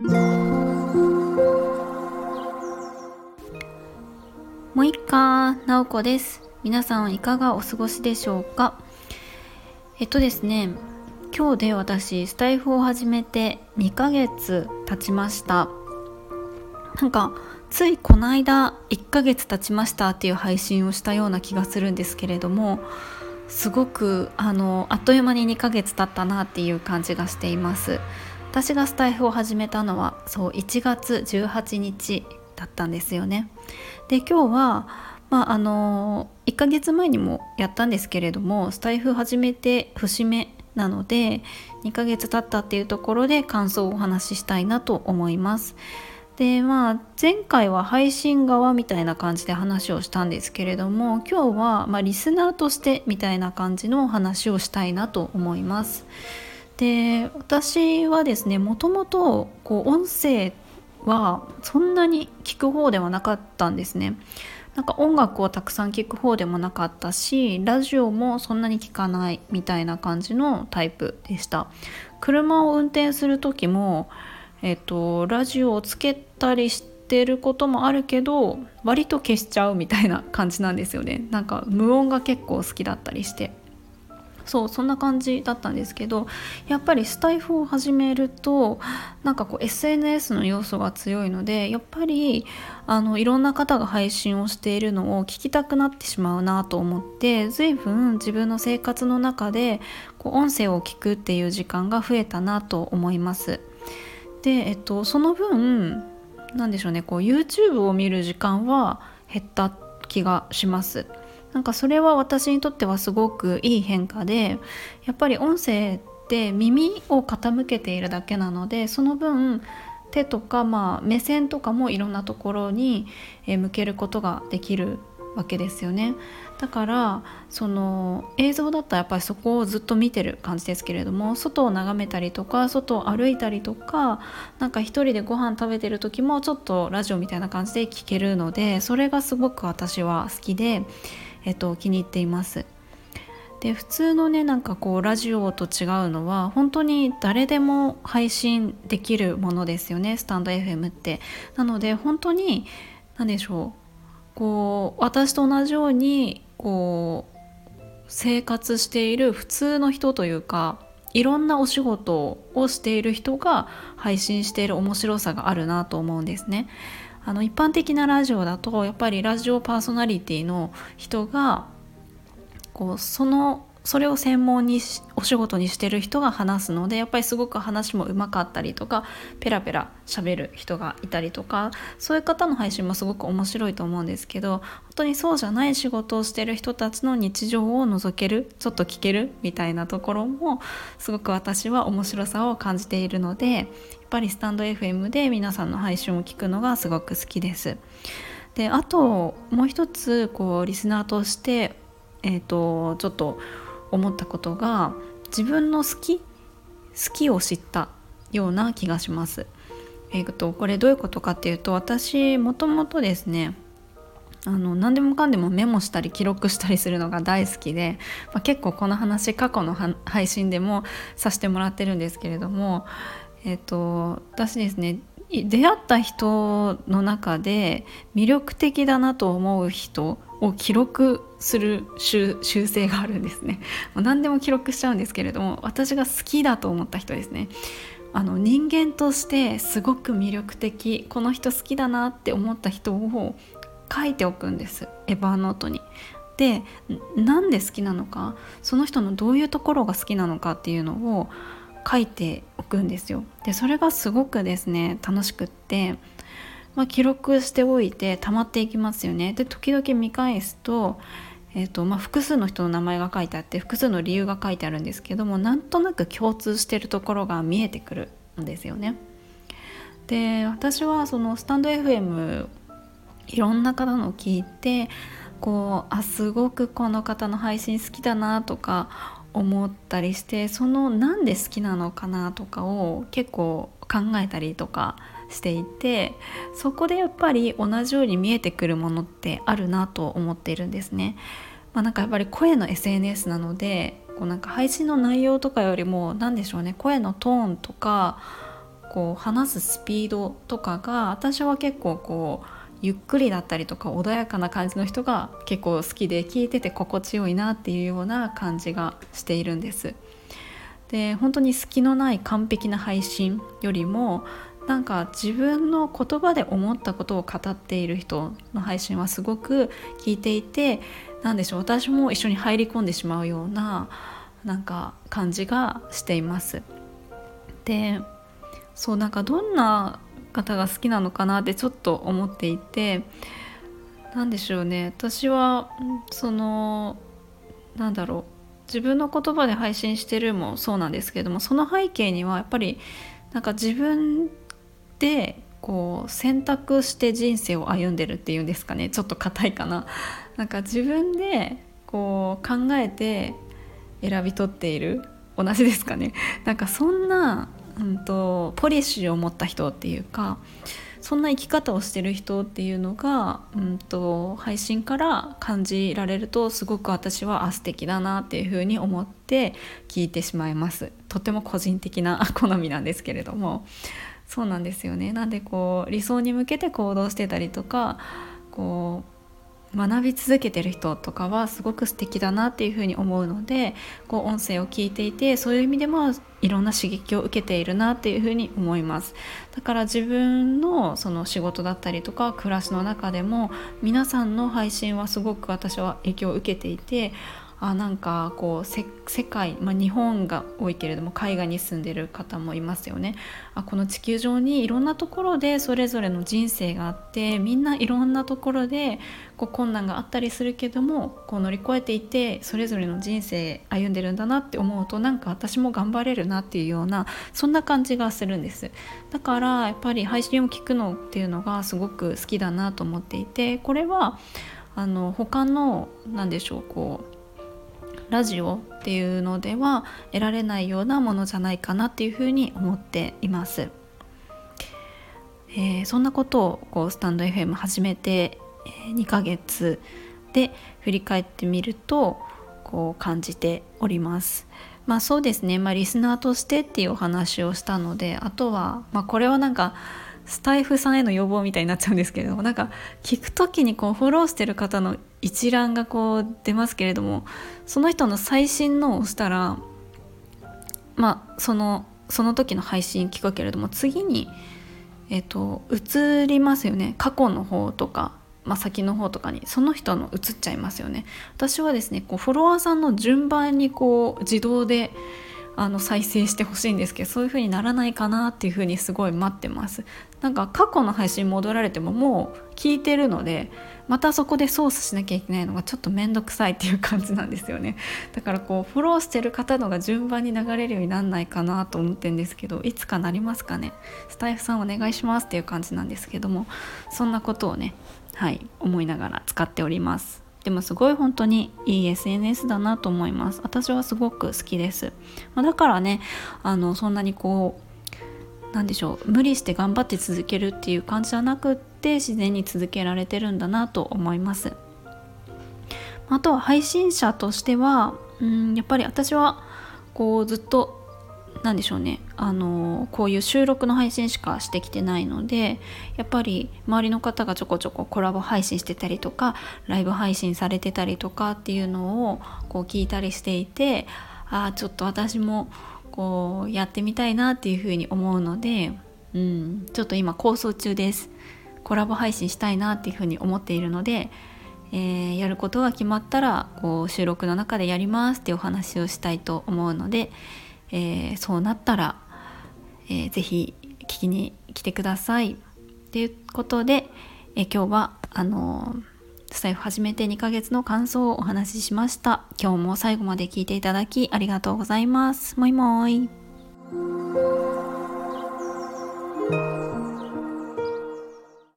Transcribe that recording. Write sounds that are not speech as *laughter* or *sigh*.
もういっかなおこです。皆さんいかがお過ごしでしょうか？えっとですね今日で私スタイフを始めて2ヶ月経ちました。なんかついこの間1ヶ月経ちましたっていう配信をしたような気がするんですけれどもすごくあのあっという間に2ヶ月経ったなっていう感じがしています。私がスタイフを始めたのはそう1月18日だったんですよね。で今日はまああの1ヶ月前にもやったんですけれどもスタイフ始めて節目なので2ヶ月経ったっていうところで感想をお話ししたいなと思います。でまあ前回は配信側みたいな感じで話をしたんですけれども今日はまリスナーとしてみたいな感じのお話をしたいなと思います。で私はですねもともと音声はそんなに聞く方ではなかったんですね。なんか音楽をたくさん聴く方でもなかったしラジオもそんなに聞かないみたいな感じのタイプでした。車を運転する時もえっとラジオをつけたりしてることもあるけど割と消しちゃうみたいな感じなんですよね。なんか無音が結構好きだったりして。そうそんな感じだったんですけどやっぱりスタイフを始めるとなんかこう SNS の要素が強いのでやっぱりあのいろんな方が配信をしているのを聞きたくなってしまうなと思って随分自分の生活の中でこう音声を聞くっていう時間が増えたなと思います。で、えっと、その分何でしょうねこう YouTube を見る時間は減った気がします。なんかそれは私にとってはすごくいい変化でやっぱり音声って耳を傾けているだけなのでその分手とか、まあ、目線とかもいろんなところに向けることができるわけですよね。だからその映像だったらやっぱりそこをずっと見てる感じですけれども外を眺めたりとか外を歩いたりとかなんか一人でご飯食べてる時もちょっとラジオみたいな感じで聞けるのでそれがすごく私は好きでえっと、気に入っています。で普通のねなんかこうラジオと違うのは本当に誰でも配信できるものですよねスタンド FM って。なので本当に何でしょうこう私と同じようにこう生活している普通の人というかいろんなお仕事をしている人が配信している面白さがあるなと思うんですね。あの一般的なラジオだとやっぱりラジオパーソナリティの人がこうそのそれを専門にお仕事にしてる人が話すのでやっぱりすごく話もうまかったりとかペラペラ喋る人がいたりとかそういう方の配信もすごく面白いと思うんですけど本当にそうじゃない仕事をしてる人たちの日常を覗けるちょっと聞けるみたいなところもすごく私は面白さを感じているのでぱりスタンド FM で皆さんの配信を聞くのがすごく好きです。であともう一つこうリスナーとして、えーと、ちょっと思ったことが自分の好き好きを知ったような気がします。えーと、これどういうことかっていうと私もともとですねあの何でもかんでもメモしたり記録したりするのが大好きで、まあ、結構この話過去の配信でもさせてもらってるんですけれどもえっ、と私ですね出会った人の中で魅力的だなと思う人を記録する習性があるんですね。何でも記録しちゃうんですけれども私が好きだと思った人ですね。あの人間としてすごく魅力的この人好きだなって思った人を書いておくんです。エヴァーノートに。でなんで好きなのかその人のどういうところが好きなのかっていうのを書いてくんですよ。でそれがすごくですね楽しくって、まあ、記録しておいて溜まっていきますよね。で時々見返すと,、えーとまあ、複数の人の名前が書いてあって複数の理由が書いてあるんですけどもなんとなく共通してるところが見えてくるんですよね。で私はそのスタンド FM いろんな方のを聞いてこうあすごくこの方の配信好きだなとか思ったりしてそのなんで好きなのかなとかを結構考えたりとかしていてそこでやっぱり同じように見えてくるものってあるなと思っているんですね。まあ、なんかやっぱり声の SNS なのでこうなんか配信の内容とかよりも何でしょうね声のトーンとかこう話すスピードとかが私は結構こうゆっくりだったりとか穏やかな感じの人が結構好きで聞いてて心地よいなっていうような感じがしているんです。で本当に隙のない完璧な配信よりもなんか自分の言葉で思ったことを語っている人の配信はすごく聞いていて何でしょう私も一緒に入り込んでしまうようななんか感じがしています。でそうなんかどんな方が好きなのかなってちょっと思っていて何でしょうね。私はそのなんだろう。自分の言葉で配信してるもそうなんですけれどもその背景にはやっぱりなんか自分でこう選択して人生を歩んでるっていうんですかね。ちょっと硬いかな。なんか自分でこう考えて選び取っている。同じですかね。なんかそんなうんと、ポリシーを持った人っていうかそんな生き方をしてる人っていうのが、うんと、配信から感じられるとすごく私はあ素敵だなっていうふうに思って聞いてしまいます。とても個人的な *laughs* 好みなんですけれども。そうなんですよね。なんでこう理想に向けて行動してたりとかこう学び続けてる人とかはすごく素敵だなっていうふうに思うのでこう音声を聞いていてそういう意味でもいろんな刺激を受けているなっていうふうに思います。だから自分のその仕事だったりとか暮らしの中でも皆さんの配信はすごく私は影響を受けていてあなんかこう世界、まあ、日本が多いけれども海外に住んでる方もいますよね。あこの地球上にいろんなところでそれぞれの人生があってみんないろんなところでこう困難があったりするけどもこう乗り越えていてそれぞれの人生歩んでるんだなって思うとなんか私も頑張れるなっていうようなそんな感じがするんです。だからやっぱり配信を聞くのっていうのがすごく好きだなと思っていてこれはあの他の何でしょうこうラジオっていうのでは得られないようなものじゃないかなっていうふうに思っています。えー、そんなことをこうスタンド FM 始めて2ヶ月で振り返ってみるとこう感じております。まあそうですね、まあ、リスナーとしてっていうお話をしたのであとは、まあ、これはなんかスタイフさんへの要望みたいになっちゃうんですけれどもなんか聞く時にこうフォローしてる方の一覧がこう出ますけれどもその人の最新のを押したらまあそのその時の配信聞くけれども次にえっ、と移りますよね。過去の方とか、まあ、先の方とかにその人の移っちゃいますよね。私はですねこうフォロワーさんの順番にこう自動であの再生してほしいんですけどそういう風にならないかなっていう風にすごい待ってます。なんか過去の配信戻られてももう聞いてるのでまたそこで操作しなきゃいけないのがちょっと面倒くさいっていう感じなんですよね。だからこうフォローしてる方のが順番に流れるようになんないかなと思ってるんですけどいつかなりますかね。スタイフさんお願いしますっていう感じなんですけどもそんなことをねはい思いながら使っております。でもすごい本当にいい SNS だなと思います。私はすごく好きです、まあ、だからねあのそんなにこうなんでしょう無理して頑張って続けるっていう感じじゃなくって自然に続けられてるんだなと思います。あとは配信者としてはうんやっぱり私はこうずっと何でしょうね。あのこういう収録の配信しかしてきてないのでやっぱり周りの方がちょこちょこコラボ配信してたりとかライブ配信されてたりとかっていうのをこう聞いたりしていてああちょっと私もこうやってみたいなっていうふうに思うので、うん、ちょっと今構想中です。コラボ配信したいなっていうふうに思っているのでえー、やることが決まったらこう収録の中でやりますっていうお話をしたいと思うので、えー、そうなったら、えー、ぜひ聞きに来てください。ということで、えー、今日はあのスタイフ始めて2ヶ月の感想をお話ししました。今日も最後まで聞いていただきありがとうございます。もいもい。